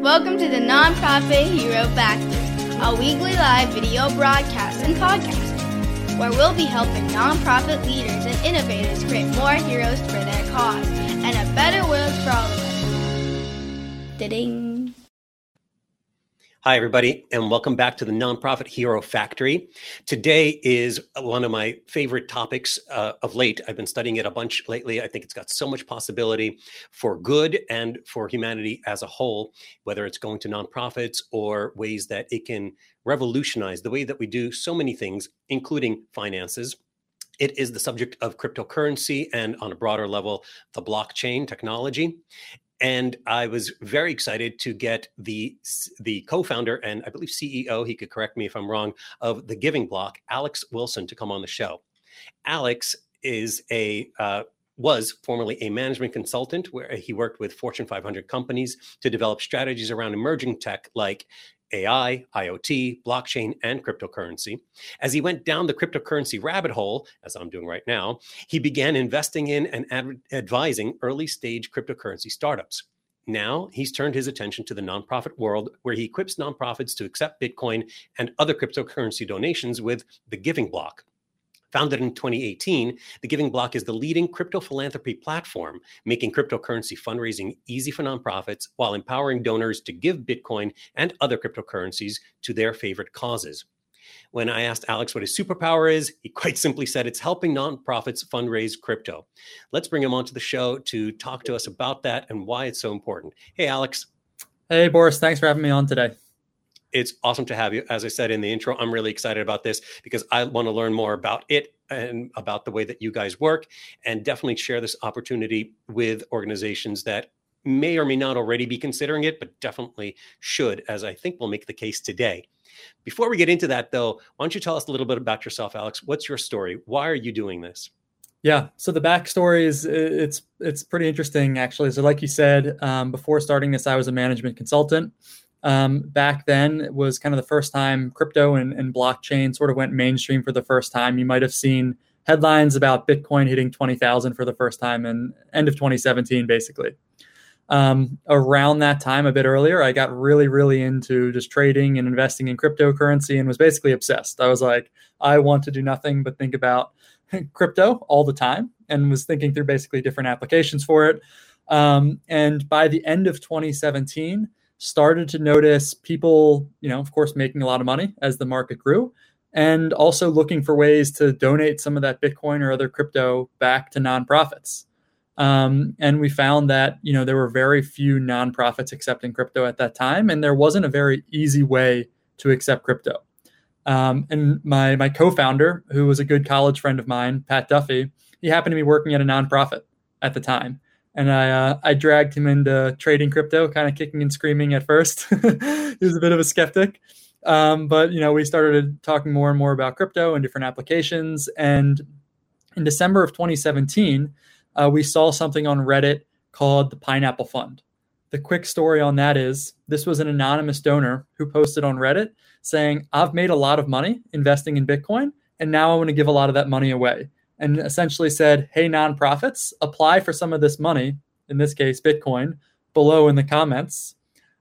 Welcome to the Nonprofit Hero Factory, a weekly live video broadcast and podcast where we'll be helping nonprofit leaders and innovators create more heroes for their cause and a better world for all of us. Da-ding. Hi, everybody, and welcome back to the Nonprofit Hero Factory. Today is one of my favorite topics uh, of late. I've been studying it a bunch lately. I think it's got so much possibility for good and for humanity as a whole, whether it's going to nonprofits or ways that it can revolutionize the way that we do so many things, including finances. It is the subject of cryptocurrency and, on a broader level, the blockchain technology and I was very excited to get the the co-founder and I believe CEO, he could correct me if I'm wrong, of the Giving Block, Alex Wilson, to come on the show. Alex is a uh, was formerly a management consultant where he worked with Fortune 500 companies to develop strategies around emerging tech like AI, IoT, blockchain, and cryptocurrency. As he went down the cryptocurrency rabbit hole, as I'm doing right now, he began investing in and ad- advising early stage cryptocurrency startups. Now he's turned his attention to the nonprofit world, where he equips nonprofits to accept Bitcoin and other cryptocurrency donations with the Giving Block. Founded in 2018, the Giving Block is the leading crypto philanthropy platform, making cryptocurrency fundraising easy for nonprofits while empowering donors to give Bitcoin and other cryptocurrencies to their favorite causes. When I asked Alex what his superpower is, he quite simply said it's helping nonprofits fundraise crypto. Let's bring him onto the show to talk to us about that and why it's so important. Hey, Alex. Hey, Boris. Thanks for having me on today it's awesome to have you. As I said in the intro, I'm really excited about this because I want to learn more about it and about the way that you guys work and definitely share this opportunity with organizations that may or may not already be considering it, but definitely should, as I think we'll make the case today. Before we get into that, though, why don't you tell us a little bit about yourself, Alex? What's your story? Why are you doing this? Yeah, so the backstory is it's it's pretty interesting actually. So, like you said, um, before starting this, I was a management consultant um, back then it was kind of the first time crypto and, and, blockchain sort of went mainstream for the first time. You might have seen headlines about Bitcoin hitting 20,000 for the first time in end of 2017, basically. Um, around that time, a bit earlier, I got really, really into just trading and investing in cryptocurrency and was basically obsessed. I was like, I want to do nothing but think about crypto all the time and was thinking through basically different applications for it. Um, and by the end of 2017, started to notice people, you know, of course, making a lot of money as the market grew, and also looking for ways to donate some of that Bitcoin or other crypto back to nonprofits. Um, and we found that you know there were very few nonprofits accepting crypto at that time, and there wasn't a very easy way to accept crypto. Um, and my my co-founder, who was a good college friend of mine, Pat Duffy, he happened to be working at a nonprofit at the time, and I uh, I dragged him into trading crypto, kind of kicking and screaming at first. he was a bit of a skeptic, um, but you know we started talking more and more about crypto and different applications. And in December of 2017, uh, we saw something on Reddit called the Pineapple Fund. The quick story on that is this was an anonymous donor who posted on Reddit saying, "I've made a lot of money investing in Bitcoin, and now I want to give a lot of that money away." And essentially said, hey, nonprofits, apply for some of this money, in this case, Bitcoin, below in the comments.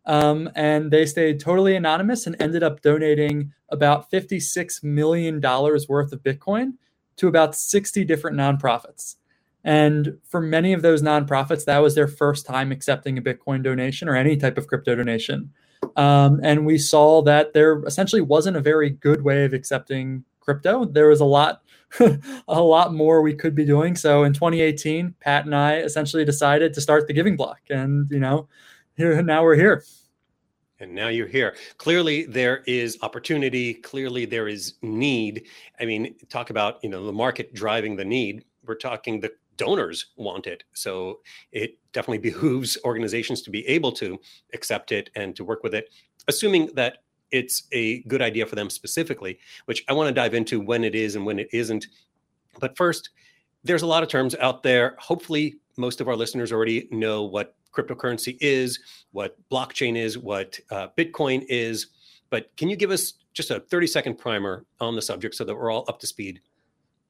Um, and they stayed totally anonymous and ended up donating about $56 million worth of Bitcoin to about 60 different nonprofits. And for many of those nonprofits, that was their first time accepting a Bitcoin donation or any type of crypto donation. Um, and we saw that there essentially wasn't a very good way of accepting crypto. There was a lot a lot more we could be doing. So in 2018, Pat and I essentially decided to start the Giving Block, and you know, here now we're here. And now you're here. Clearly, there is opportunity. Clearly, there is need. I mean, talk about you know the market driving the need. We're talking the donors want it. So it definitely behooves organizations to be able to accept it and to work with it, assuming that it's a good idea for them specifically, which I want to dive into when it is and when it isn't. But first, there's a lot of terms out there. Hopefully, most of our listeners already know what cryptocurrency is, what blockchain is, what uh, Bitcoin is. But can you give us just a 30 second primer on the subject so that we're all up to speed?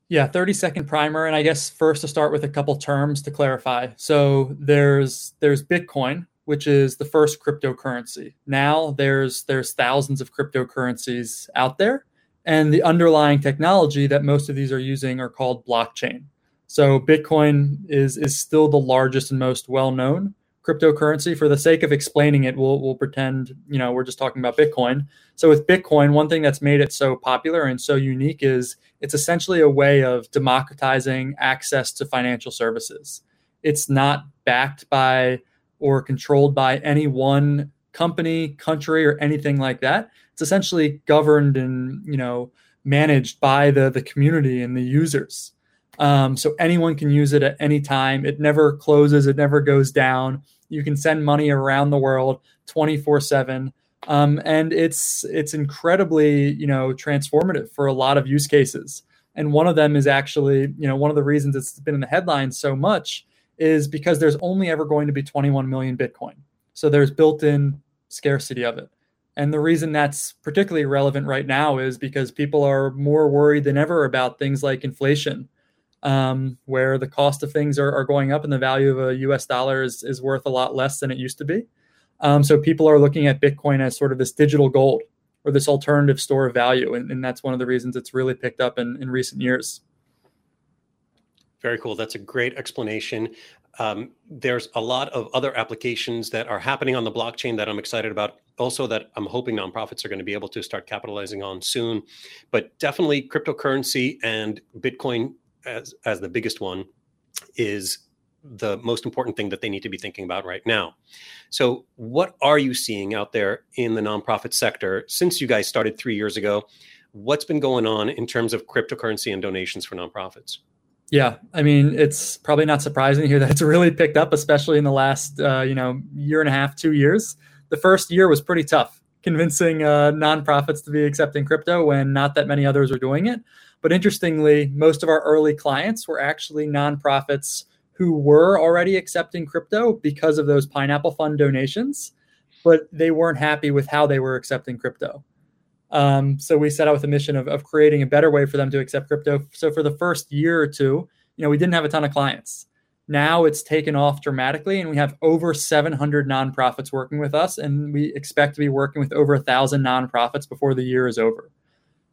Yeah, 30 second primer. And I guess first to start with a couple terms to clarify. So there's there's Bitcoin, which is the first cryptocurrency. Now there's there's thousands of cryptocurrencies out there, and the underlying technology that most of these are using are called blockchain. So Bitcoin is is still the largest and most well known cryptocurrency. For the sake of explaining it, we'll we'll pretend you know we're just talking about Bitcoin. So with Bitcoin, one thing that's made it so popular and so unique is it's essentially a way of democratizing access to financial services. It's not backed by or controlled by any one company, country, or anything like that. It's essentially governed and you know managed by the the community and the users. Um, so anyone can use it at any time. It never closes. It never goes down. You can send money around the world 24 seven. Um, and it's it's incredibly you know transformative for a lot of use cases. And one of them is actually you know one of the reasons it's been in the headlines so much is because there's only ever going to be 21 million Bitcoin. So there's built in scarcity of it. And the reason that's particularly relevant right now is because people are more worried than ever about things like inflation, um, where the cost of things are, are, going up and the value of a US dollar is, is worth a lot less than it used to be. Um, so people are looking at Bitcoin as sort of this digital gold or this alternative store of value. And, and that's one of the reasons it's really picked up in, in recent years. Very cool. That's a great explanation. Um, there's a lot of other applications that are happening on the blockchain that I'm excited about. Also, that I'm hoping nonprofits are going to be able to start capitalizing on soon. But definitely, cryptocurrency and Bitcoin as as the biggest one is the most important thing that they need to be thinking about right now. So, what are you seeing out there in the nonprofit sector since you guys started three years ago? What's been going on in terms of cryptocurrency and donations for nonprofits? Yeah, I mean, it's probably not surprising here that it's really picked up, especially in the last, uh, you know, year and a half, two years. The first year was pretty tough, convincing uh, nonprofits to be accepting crypto when not that many others were doing it. But interestingly, most of our early clients were actually nonprofits who were already accepting crypto because of those Pineapple Fund donations, but they weren't happy with how they were accepting crypto. Um, so we set out with a mission of, of creating a better way for them to accept crypto. So for the first year or two, you know, we didn't have a ton of clients. Now it's taken off dramatically, and we have over 700 nonprofits working with us, and we expect to be working with over a thousand nonprofits before the year is over.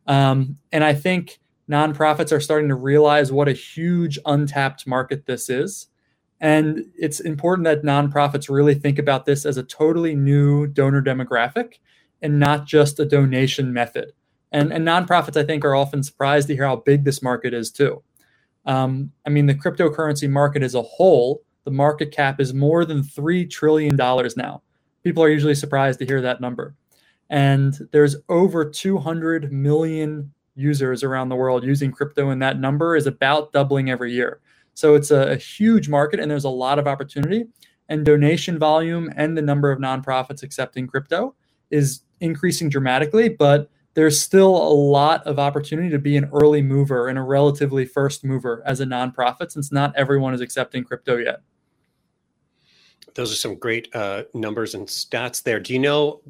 Um, and I think nonprofits are starting to realize what a huge untapped market this is. And it's important that nonprofits really think about this as a totally new donor demographic and not just a donation method. And, and nonprofits, I think, are often surprised to hear how big this market is, too. Um, I mean, the cryptocurrency market as a whole, the market cap is more than $3 trillion now. People are usually surprised to hear that number. And there's over 200 million users around the world using crypto, and that number is about doubling every year. So it's a, a huge market, and there's a lot of opportunity. And donation volume and the number of nonprofits accepting crypto is increasing dramatically, but there's still a lot of opportunity to be an early mover and a relatively first mover as a nonprofit since not everyone is accepting crypto yet. Those are some great uh, numbers and stats there. Do you know,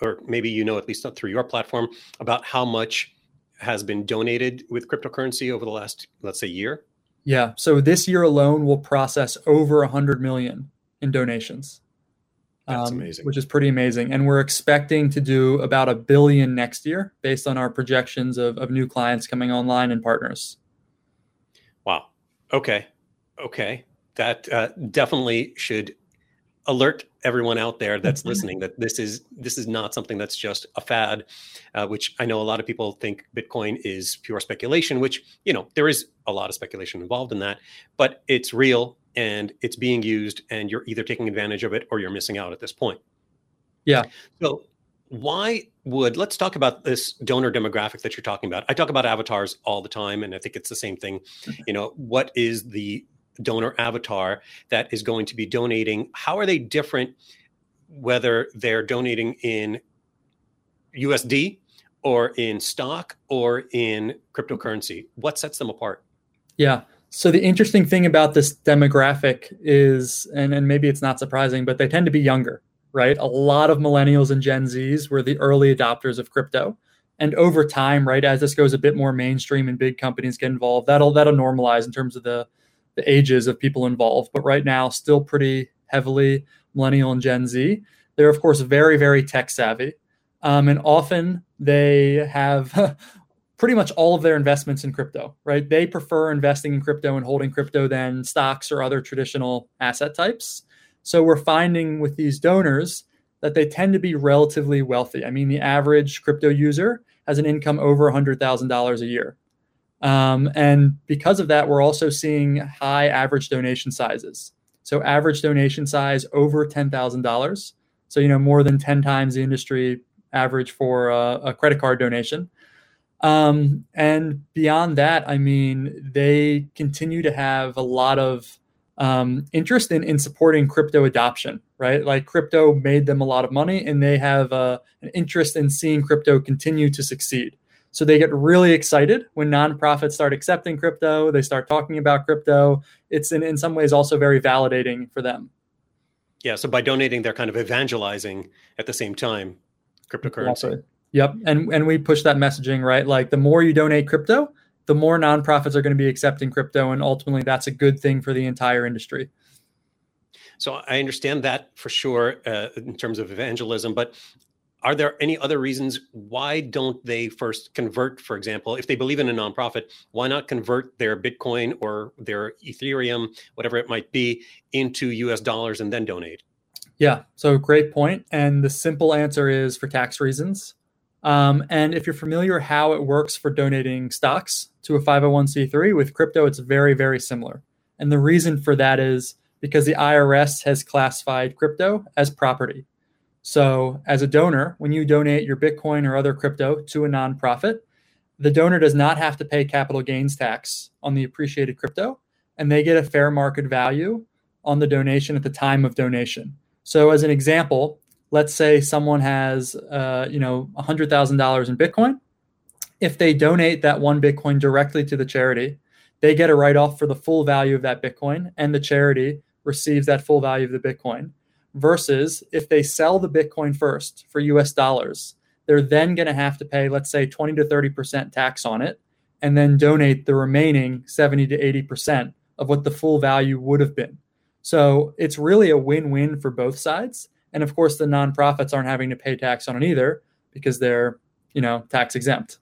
or maybe you know at least through your platform, about how much has been donated with cryptocurrency over the last, let's say, year? Yeah. So this year alone, we'll process over 100 million in donations. That's um, amazing. Which is pretty amazing. And we're expecting to do about a billion next year based on our projections of, of new clients coming online and partners. Wow. Okay. Okay. That uh, definitely should alert everyone out there that's mm-hmm. listening that this is this is not something that's just a fad uh, which i know a lot of people think bitcoin is pure speculation which you know there is a lot of speculation involved in that but it's real and it's being used and you're either taking advantage of it or you're missing out at this point. Yeah. So why would let's talk about this donor demographic that you're talking about. I talk about avatars all the time and I think it's the same thing. You know, what is the donor avatar that is going to be donating? How are they different whether they're donating in USD or in stock or in cryptocurrency? What sets them apart? Yeah. So the interesting thing about this demographic is, and, and maybe it's not surprising, but they tend to be younger, right? A lot of millennials and Gen Zs were the early adopters of crypto. And over time, right, as this goes a bit more mainstream and big companies get involved, that'll that'll normalize in terms of the the ages of people involved. But right now, still pretty heavily millennial and Gen Z, they're of course very, very tech savvy. Um, and often they have pretty much all of their investments in crypto, right? They prefer investing in crypto and holding crypto than stocks or other traditional asset types. So we're finding with these donors that they tend to be relatively wealthy. I mean, the average crypto user has an income over $100,000 a year. Um, and because of that, we're also seeing high average donation sizes. So average donation size over $10,000. So, you know, more than 10 times the industry average for a, a credit card donation. Um, and beyond that, I mean, they continue to have a lot of um, interest in, in supporting crypto adoption, right? Like crypto made them a lot of money and they have uh, an interest in seeing crypto continue to succeed. So they get really excited when nonprofits start accepting crypto, they start talking about crypto. It's in, in some ways also very validating for them. Yeah. So by donating, they're kind of evangelizing at the same time cryptocurrency. Exactly. Yep. And and we push that messaging, right? Like the more you donate crypto, the more nonprofits are going to be accepting crypto. And ultimately that's a good thing for the entire industry. So I understand that for sure uh, in terms of evangelism, but are there any other reasons why don't they first convert for example if they believe in a nonprofit why not convert their bitcoin or their ethereum whatever it might be into us dollars and then donate yeah so great point and the simple answer is for tax reasons um, and if you're familiar how it works for donating stocks to a 501c3 with crypto, it's very, very similar. And the reason for that is because the IRS has classified crypto as property. So, as a donor, when you donate your Bitcoin or other crypto to a nonprofit, the donor does not have to pay capital gains tax on the appreciated crypto, and they get a fair market value on the donation at the time of donation. So, as an example, let's say someone has uh, you know $100000 in bitcoin if they donate that one bitcoin directly to the charity they get a write-off for the full value of that bitcoin and the charity receives that full value of the bitcoin versus if they sell the bitcoin first for us dollars they're then going to have to pay let's say 20 to 30% tax on it and then donate the remaining 70 to 80% of what the full value would have been so it's really a win-win for both sides and of course, the nonprofits aren't having to pay tax on it either because they're, you know, tax exempt.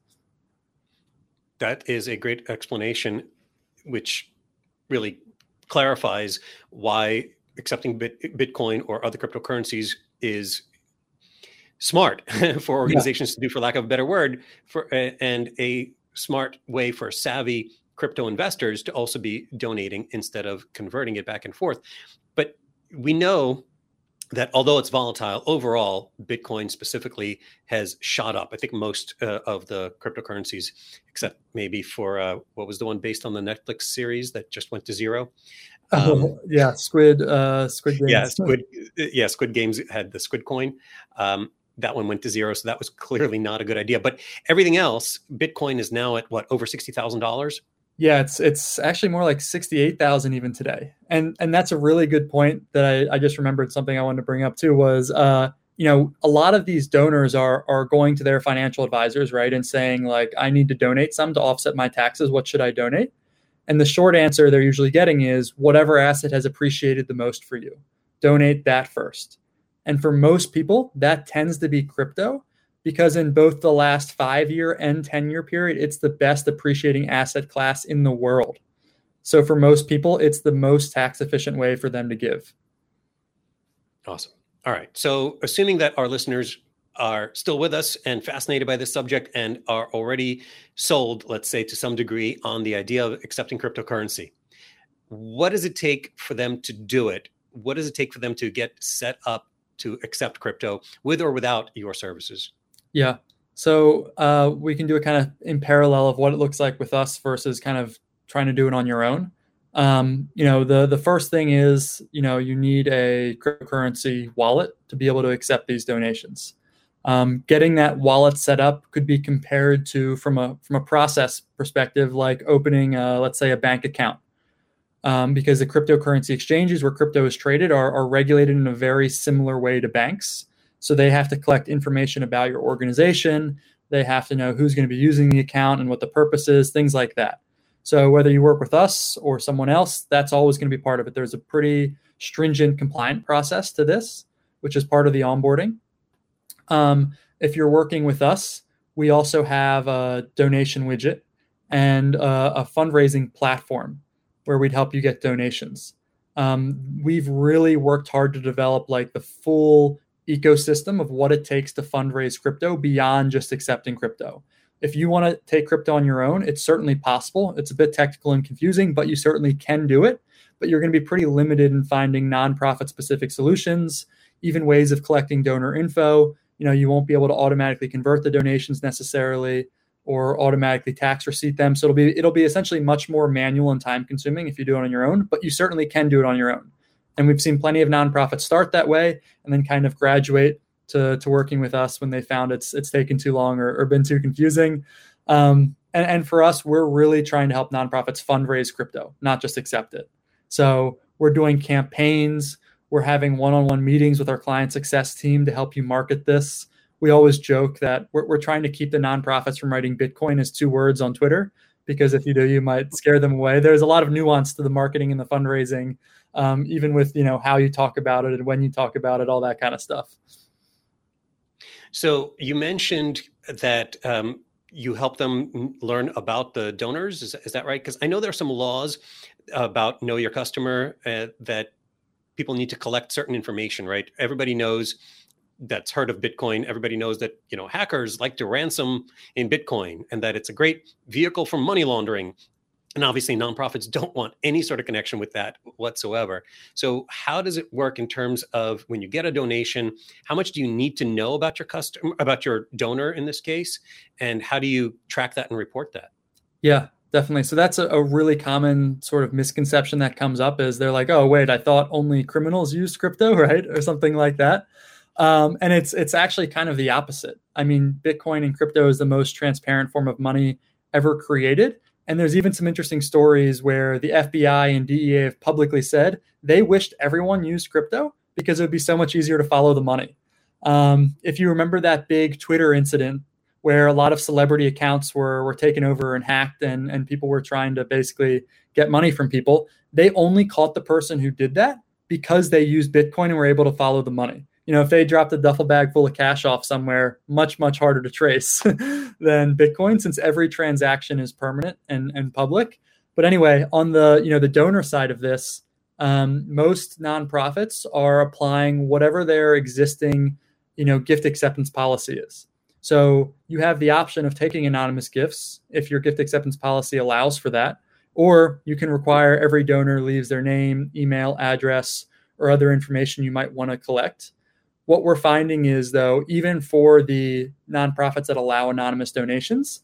That is a great explanation, which really clarifies why accepting Bit- Bitcoin or other cryptocurrencies is smart for organizations yeah. to do, for lack of a better word, for and a smart way for savvy crypto investors to also be donating instead of converting it back and forth. But we know that although it's volatile overall bitcoin specifically has shot up i think most uh, of the cryptocurrencies except maybe for uh, what was the one based on the netflix series that just went to zero um, oh, yeah squid uh, squid games. yeah squid yeah squid games had the squid coin um, that one went to zero so that was clearly not a good idea but everything else bitcoin is now at what over $60000 yeah, it's it's actually more like sixty eight thousand even today, and and that's a really good point that I, I just remembered something I wanted to bring up too was uh you know a lot of these donors are are going to their financial advisors right and saying like I need to donate some to offset my taxes. What should I donate? And the short answer they're usually getting is whatever asset has appreciated the most for you. Donate that first. And for most people, that tends to be crypto because in both the last five year and 10 year period, it's the best appreciating asset class in the world. So for most people, it's the most tax efficient way for them to give. Awesome. All right. So assuming that our listeners are still with us and fascinated by this subject and are already sold, let's say to some degree, on the idea of accepting cryptocurrency, what does it take for them to do it? What does it take for them to get set up to accept crypto with or without your services? Yeah. So uh, we can do it kind of in parallel of what it looks like with us versus kind of trying to do it on your own. Um, you know, the the first thing is you know you need a cryptocurrency wallet to be able to accept these donations. Um, getting that wallet set up could be compared to from a from a process perspective, like opening, a, let's say, a bank account. Um, because the cryptocurrency exchanges where crypto is traded are, are regulated in a very similar way to banks. So they have to collect information about your organization. They have to know who's going to be using the account and what the purpose is, things like that. So whether you work with us or someone else, that's always going to be part of it. There's a pretty stringent compliant process to this, which is part of the onboarding. Um, if you're working with us, we also have a donation widget and a, a fundraising platform where we'd help you get donations. Um, we've really worked hard to develop like the full ecosystem of what it takes to fundraise crypto beyond just accepting crypto. If you want to take crypto on your own, it's certainly possible. It's a bit technical and confusing, but you certainly can do it. But you're going to be pretty limited in finding nonprofit specific solutions, even ways of collecting donor info. You know, you won't be able to automatically convert the donations necessarily or automatically tax receipt them. So it'll be it'll be essentially much more manual and time consuming if you do it on your own, but you certainly can do it on your own. And we've seen plenty of nonprofits start that way and then kind of graduate to, to working with us when they found it's it's taken too long or, or been too confusing. Um, and, and for us, we're really trying to help nonprofits fundraise crypto, not just accept it. So we're doing campaigns. We're having one-on-one meetings with our client success team to help you market this. We always joke that we're, we're trying to keep the nonprofits from writing Bitcoin as two words on Twitter because if you do, you might scare them away. There's a lot of nuance to the marketing and the fundraising, um, even with you know how you talk about it and when you talk about it, all that kind of stuff. So you mentioned that um, you help them learn about the donors. Is, is that right? Because I know there are some laws about know your customer uh, that people need to collect certain information. Right? Everybody knows that's heard of Bitcoin, everybody knows that you know hackers like to ransom in Bitcoin, and that it's a great vehicle for money laundering. And obviously, nonprofits don't want any sort of connection with that whatsoever. So, how does it work in terms of when you get a donation? How much do you need to know about your customer, about your donor in this case, and how do you track that and report that? Yeah, definitely. So that's a, a really common sort of misconception that comes up is they're like, "Oh, wait, I thought only criminals used crypto, right?" or something like that. Um, and it's it's actually kind of the opposite. I mean, Bitcoin and crypto is the most transparent form of money ever created. And there's even some interesting stories where the FBI and DEA have publicly said they wished everyone used crypto because it would be so much easier to follow the money. Um, if you remember that big Twitter incident where a lot of celebrity accounts were were taken over and hacked and, and people were trying to basically get money from people, they only caught the person who did that because they used Bitcoin and were able to follow the money you know, if they dropped a duffel bag full of cash off somewhere, much, much harder to trace than Bitcoin since every transaction is permanent and, and public. But anyway, on the, you know, the donor side of this, um, most nonprofits are applying whatever their existing, you know, gift acceptance policy is. So you have the option of taking anonymous gifts if your gift acceptance policy allows for that, or you can require every donor leaves their name, email, address, or other information you might want to collect. What we're finding is, though, even for the nonprofits that allow anonymous donations,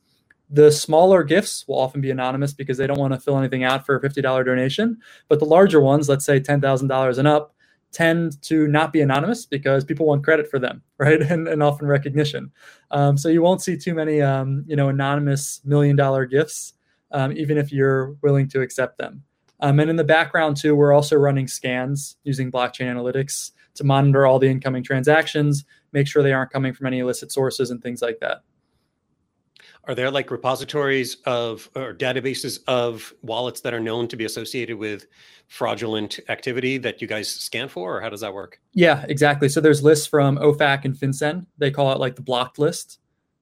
the smaller gifts will often be anonymous because they don't want to fill anything out for a $50 donation. But the larger ones, let's say $10,000 and up, tend to not be anonymous because people want credit for them, right? And, and often recognition. Um, so you won't see too many, um, you know, anonymous million dollar gifts, um, even if you're willing to accept them. Um, and in the background too, we're also running scans using blockchain analytics to monitor all the incoming transactions, make sure they aren't coming from any illicit sources and things like that. Are there like repositories of or databases of wallets that are known to be associated with fraudulent activity that you guys scan for, or how does that work? Yeah, exactly. So there's lists from OFAC and FinCEN. They call it like the blocked list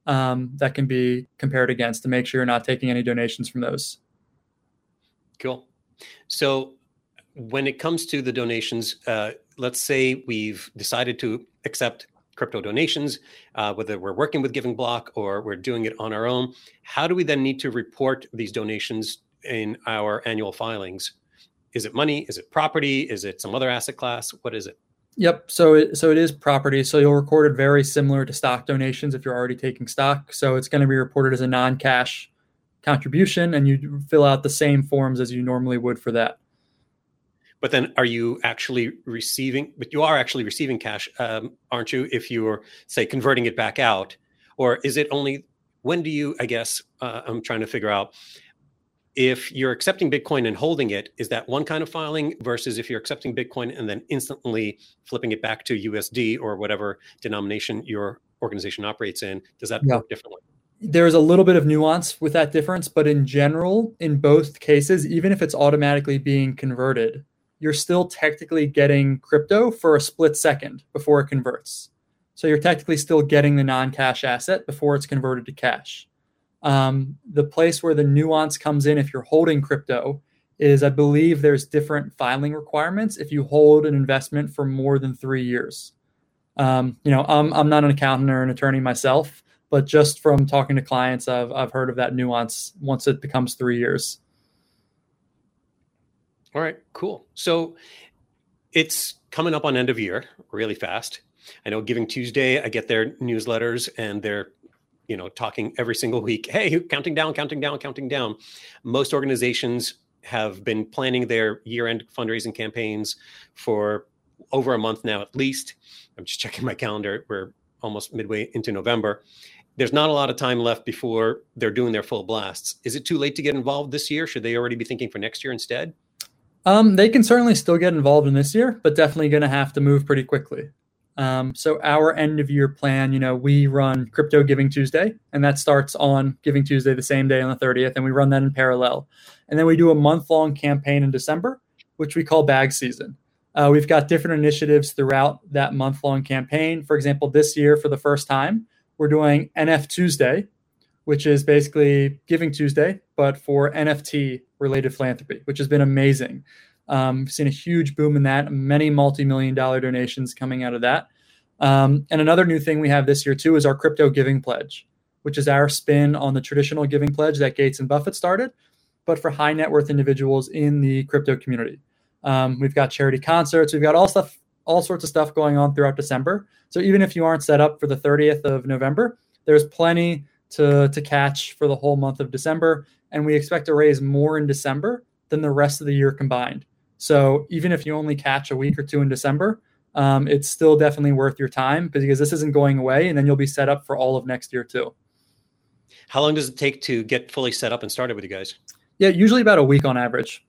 um, that can be compared against to make sure you're not taking any donations from those. Cool. So when it comes to the donations, uh, let's say we've decided to accept crypto donations, uh, whether we're working with Giving Block or we're doing it on our own. How do we then need to report these donations in our annual filings? Is it money? Is it property? Is it some other asset class? What is it? Yep. So it, so it is property. So you'll record it very similar to stock donations if you're already taking stock. So it's going to be reported as a non-cash contribution, and you fill out the same forms as you normally would for that but then are you actually receiving but you are actually receiving cash um, aren't you if you're say converting it back out? Or is it only when do you i guess uh, i'm trying to figure out if you're accepting bitcoin and holding it is that one kind of filing versus if you're accepting bitcoin and then instantly flipping it back to usd or whatever denomination your organization operates in? Does that yeah. work differently? There's a little bit of nuance with that difference but in general in both cases even if it's automatically being converted you're still technically getting crypto for a split second before it converts. So you're technically still getting the non cash asset before it's converted to cash. Um, the place where the nuance comes in if you're holding crypto is I believe there's different filing requirements if you hold an investment for more than three years. Um, you know, I'm, I'm not an accountant or an attorney myself, but just from talking to clients, I've, I've heard of that nuance once it becomes three years. All right, cool. So it's coming up on end of year really fast. I know Giving Tuesday, I get their newsletters and they're, you know, talking every single week. Hey, counting down, counting down, counting down. Most organizations have been planning their year-end fundraising campaigns for over a month now, at least. I'm just checking my calendar. We're almost midway into November. There's not a lot of time left before they're doing their full blasts. Is it too late to get involved this year? Should they already be thinking for next year instead? Um, they can certainly still get involved in this year, but definitely going to have to move pretty quickly. Um, so our end of year plan, you know, we run Crypto Giving Tuesday, and that starts on Giving Tuesday, the same day on the 30th, and we run that in parallel. And then we do a month long campaign in December, which we call Bag Season. Uh, we've got different initiatives throughout that month long campaign. For example, this year, for the first time, we're doing NF Tuesday, which is basically Giving Tuesday, but for NFT related philanthropy, which has been amazing. Um, we've seen a huge boom in that, many multi-million dollar donations coming out of that. Um, and another new thing we have this year too is our crypto giving pledge, which is our spin on the traditional giving pledge that Gates and Buffett started, but for high net worth individuals in the crypto community. Um, we've got charity concerts, we've got all stuff, all sorts of stuff going on throughout December. So even if you aren't set up for the 30th of November, there's plenty to to catch for the whole month of December, and we expect to raise more in December than the rest of the year combined. So even if you only catch a week or two in December, um, it's still definitely worth your time because this isn't going away, and then you'll be set up for all of next year too. How long does it take to get fully set up and started with you guys? Yeah, usually about a week on average.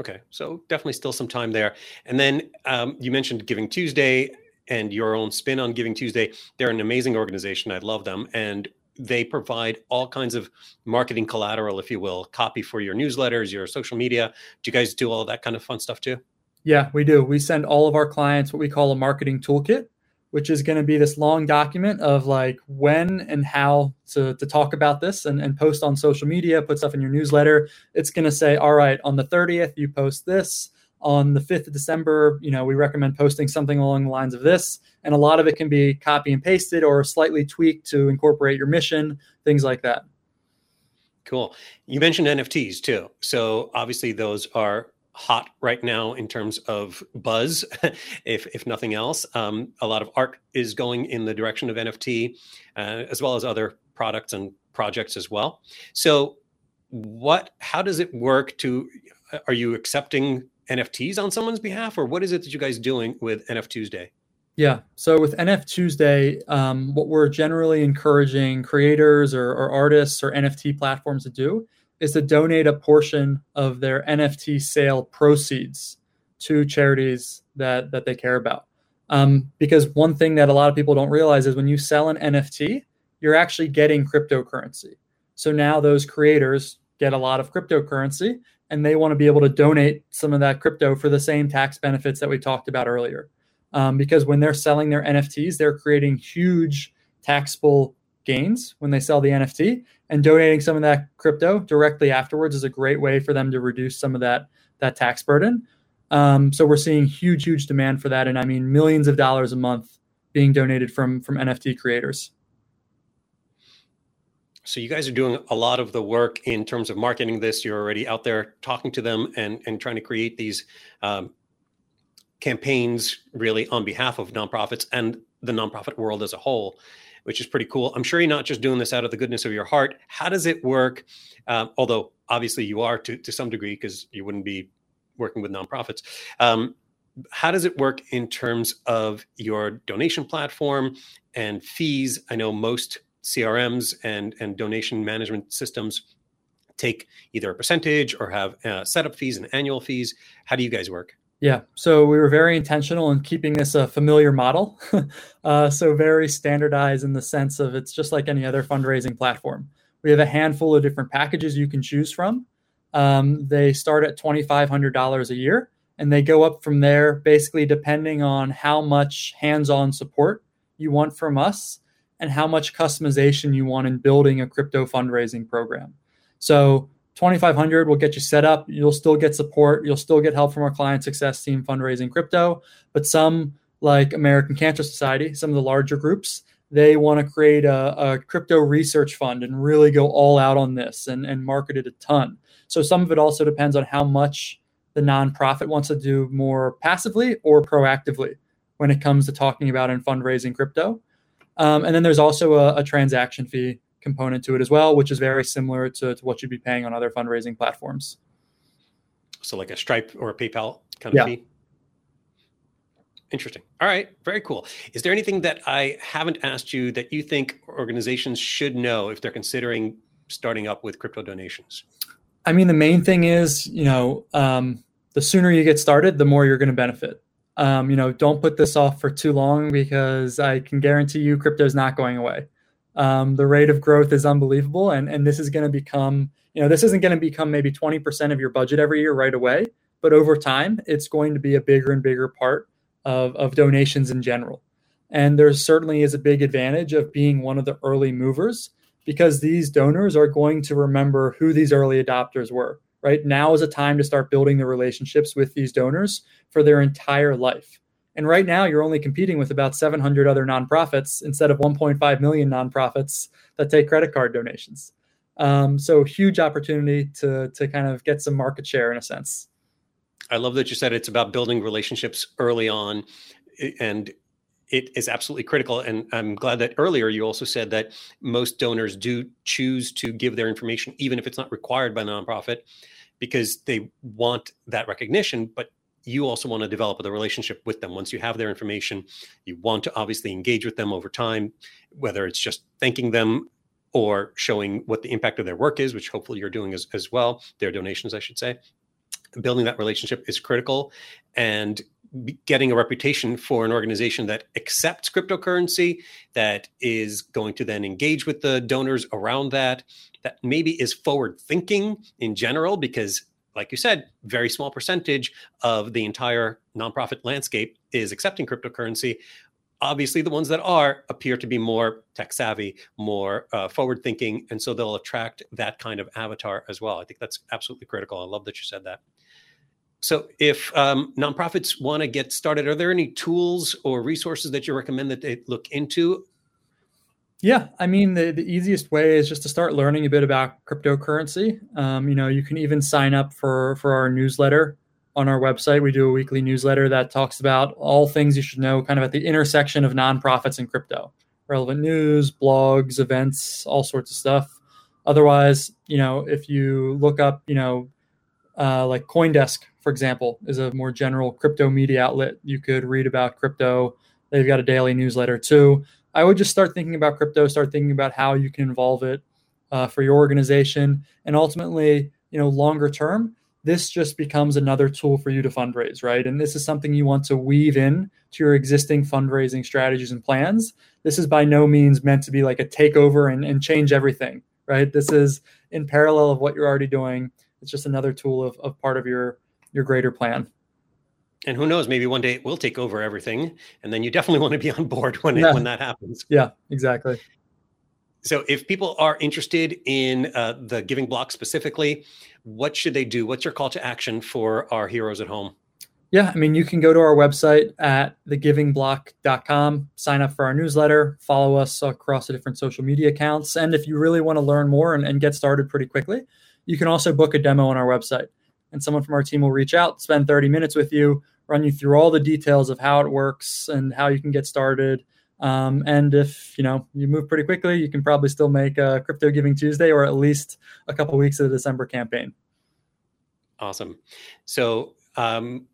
Okay, so definitely still some time there. And then um, you mentioned Giving Tuesday and your own spin on Giving Tuesday. They're an amazing organization. I love them, and they provide all kinds of marketing collateral, if you will, copy for your newsletters, your social media. Do you guys do all that kind of fun stuff too? Yeah, we do. We send all of our clients what we call a marketing toolkit, which is going to be this long document of like when and how to, to talk about this and, and post on social media, put stuff in your newsletter. It's going to say, all right, on the 30th, you post this on the 5th of December, you know, we recommend posting something along the lines of this. And a lot of it can be copy and pasted or slightly tweaked to incorporate your mission, things like that. Cool. You mentioned NFTs too. So obviously those are hot right now in terms of buzz, if if nothing else. Um, a lot of art is going in the direction of NFT, uh, as well as other products and projects as well. So, what? How does it work? To are you accepting NFTs on someone's behalf, or what is it that you guys doing with NF Tuesday? Yeah. So with NF Tuesday, um, what we're generally encouraging creators or, or, artists or NFT platforms to do is to donate a portion of their NFT sale proceeds to charities that that they care about. Um, because one thing that a lot of people don't realize is when you sell an NFT, you're actually getting cryptocurrency. So now those creators get a lot of cryptocurrency and they want to be able to donate some of that crypto for the same tax benefits that we talked about earlier. Um, because when they're selling their NFTs, they're creating huge taxable gains when they sell the NFT, and donating some of that crypto directly afterwards is a great way for them to reduce some of that that tax burden. Um, so we're seeing huge, huge demand for that, and I mean millions of dollars a month being donated from from NFT creators. So you guys are doing a lot of the work in terms of marketing this. You're already out there talking to them and and trying to create these um, campaigns really on behalf of nonprofits and the nonprofit world as a whole, which is pretty cool. I'm sure you're not just doing this out of the goodness of your heart. How does it work? Um, although obviously you are to to some degree because you wouldn't be working with nonprofits. Um, how does it work in terms of your donation platform and fees? I know most CRMs and and donation management systems take either a percentage or have uh, setup fees and annual fees. How do you guys work? Yeah, so we were very intentional in keeping this a familiar model. uh, so very standardized in the sense of it's just like any other fundraising platform. We have a handful of different packages you can choose from. Um, they start at $2,500 a year, and they go up from there basically depending on how much hands-on support you want from us and how much customization you want in building a crypto fundraising program. So 2500 will get you set up. You'll still get support. You'll still get help from our client success team fundraising crypto. But some like american cancer society some of the larger groups they want to create a, a, crypto research fund and really go all out on this and, and market it a ton. So some of it also depends on how much the nonprofit wants to do more passively or proactively when it comes to talking about and fundraising crypto. Um, and then there's also a, a, transaction fee component to it as well, which is very similar to, to, what you'd be paying on other fundraising platforms. So, like a Stripe or a PayPal kind of yeah. fee? Interesting. All right. Very cool. Is there anything that I haven't asked you that you think organizations should know if they're considering starting up with crypto donations? I mean, the main thing is, you know, um, the sooner you get started, the more you're going to benefit. Um, you know, don't put this off for too long because I can guarantee you crypto is not going away. Um, the rate of growth is unbelievable. And, and this is going to become, you know, this isn't going to become maybe 20% of your budget every year right away. But over time, it's going to be a bigger and bigger part of, of donations in general. And there certainly is a big advantage of being one of the early movers because these donors are going to remember who these early adopters were right? Now is a time to start building the relationships with these donors for their entire life. And right now, you're only competing with about 700 other nonprofits instead of 1.5 million nonprofits that take credit card donations. Um, so, huge opportunity to to kind of get some market share in a sense. I love that you said it's about building relationships early on, and it is absolutely critical. And I'm glad that earlier you also said that most donors do choose to give their information, even if it's not required by the nonprofit because they want that recognition, but you also want to develop the relationship with them. Once you have their information, you want to obviously engage with them over time, whether it's just thanking them or showing what the impact of their work is, which hopefully you're doing as, as well, their donations, I should say. Building that relationship is critical. And getting a reputation for an organization that accepts cryptocurrency, that is going to then engage with the donors around that, that maybe is forward thinking in general, because like you said, very small percentage of the entire nonprofit landscape is accepting cryptocurrency. Obviously, the ones that are appear to be more tech savvy, more uh, forward thinking, and so they'll attract that kind of avatar as well. I think that's absolutely critical. I love that you said that. So, if um, nonprofits want to get started, are there any tools or resources that you recommend that they look into yeah, I mean the, the easiest way is just to start learning a bit about cryptocurrency. Um, you know, you can even sign up for for our newsletter on our website. We do a weekly newsletter that talks about all things you should know, kind of at the intersection of nonprofits and crypto, relevant news, blogs, events, all sorts of stuff. Otherwise, you know, if you look up, you know, uh, like CoinDesk, for example, is a more general crypto media outlet. You could read about crypto. They've got a daily newsletter too. I would just start thinking about crypto, start thinking about how you can involve it uh, for your organization, and ultimately, you know, longer term, this just becomes another tool for you to fundraise, right? And this is something you want to weave in to your existing fundraising strategies and plans. This is by no means meant to be like a takeover and, and change everything, right? This is in parallel of what you're already doing. It's just another tool of, of part of your your greater plan. And who knows maybe one day it will take over everything and then you definitely want to be on board when yeah. it, when that happens. Yeah exactly. So if people are interested in uh, the giving block specifically what should they do? What's your call to action for our heroes at home? Yeah i mean you can go to our website at thegivingblock.com sign up for our newsletter follow us across the different social media accounts and if you really want to learn more and, and get started pretty quickly you can also book a demo on our website and someone from our team will reach out, spend 30 minutes with you, run you through all the details of how it works and how you can get started. Um, and if you know you move pretty quickly, you can probably still make a crypto giving Tuesday or at least a couple weeks of the December campaign. Awesome. So um,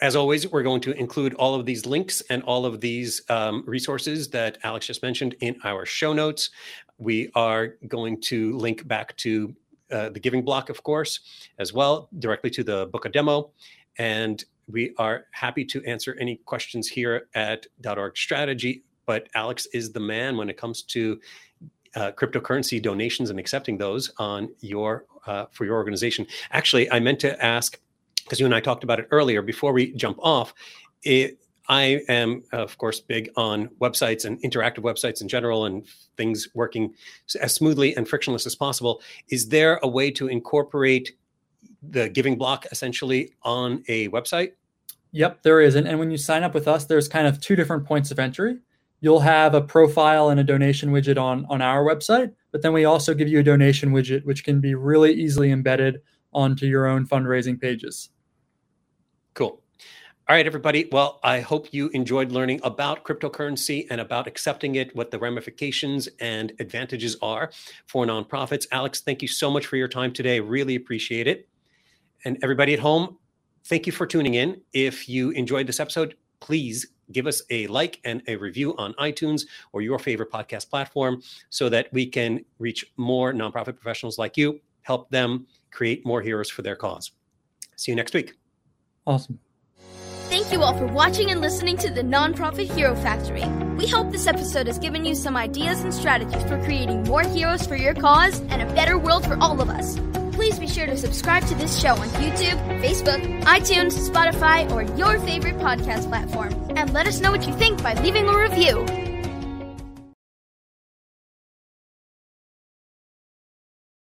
as always, we're going to include all of these links and all of these um, resources that Alex just mentioned in our show notes. We are going to link back to uh, the giving block, of course, as well, directly to the book a demo. And we are happy to answer any questions here at .org Strategy. But Alex is the man when it comes to uh, cryptocurrency donations and accepting those on your uh, for your organization. Actually, I meant to ask because you and I talked about it earlier before we jump off. It, I am, of course, big on websites and interactive websites in general and things working as smoothly and frictionless as possible. Is there a way to incorporate the giving block essentially on a website? Yep, there is. And, and when you sign up with us, there's kind of two different points of entry. You'll have a profile and a donation widget on, on our website, but then we also give you a donation widget, which can be really easily embedded onto your own fundraising pages. Cool. All right, everybody. Well, I hope you enjoyed learning about cryptocurrency and about accepting it, what the ramifications and advantages are for nonprofits. Alex, thank you so much for your time today. Really appreciate it. And everybody at home, thank you for tuning in. If you enjoyed this episode, please give us a like and a review on iTunes or your favorite podcast platform so that we can reach more nonprofit professionals like you, help them create more heroes for their cause. See you next week. Awesome. Thank you all for watching and listening to the Nonprofit Hero Factory. We hope this episode has given you some ideas and strategies for creating more heroes for your cause and a better world for all of us. Please be sure to subscribe to this show on YouTube, Facebook, iTunes, Spotify, or your favorite podcast platform. And let us know what you think by leaving a review.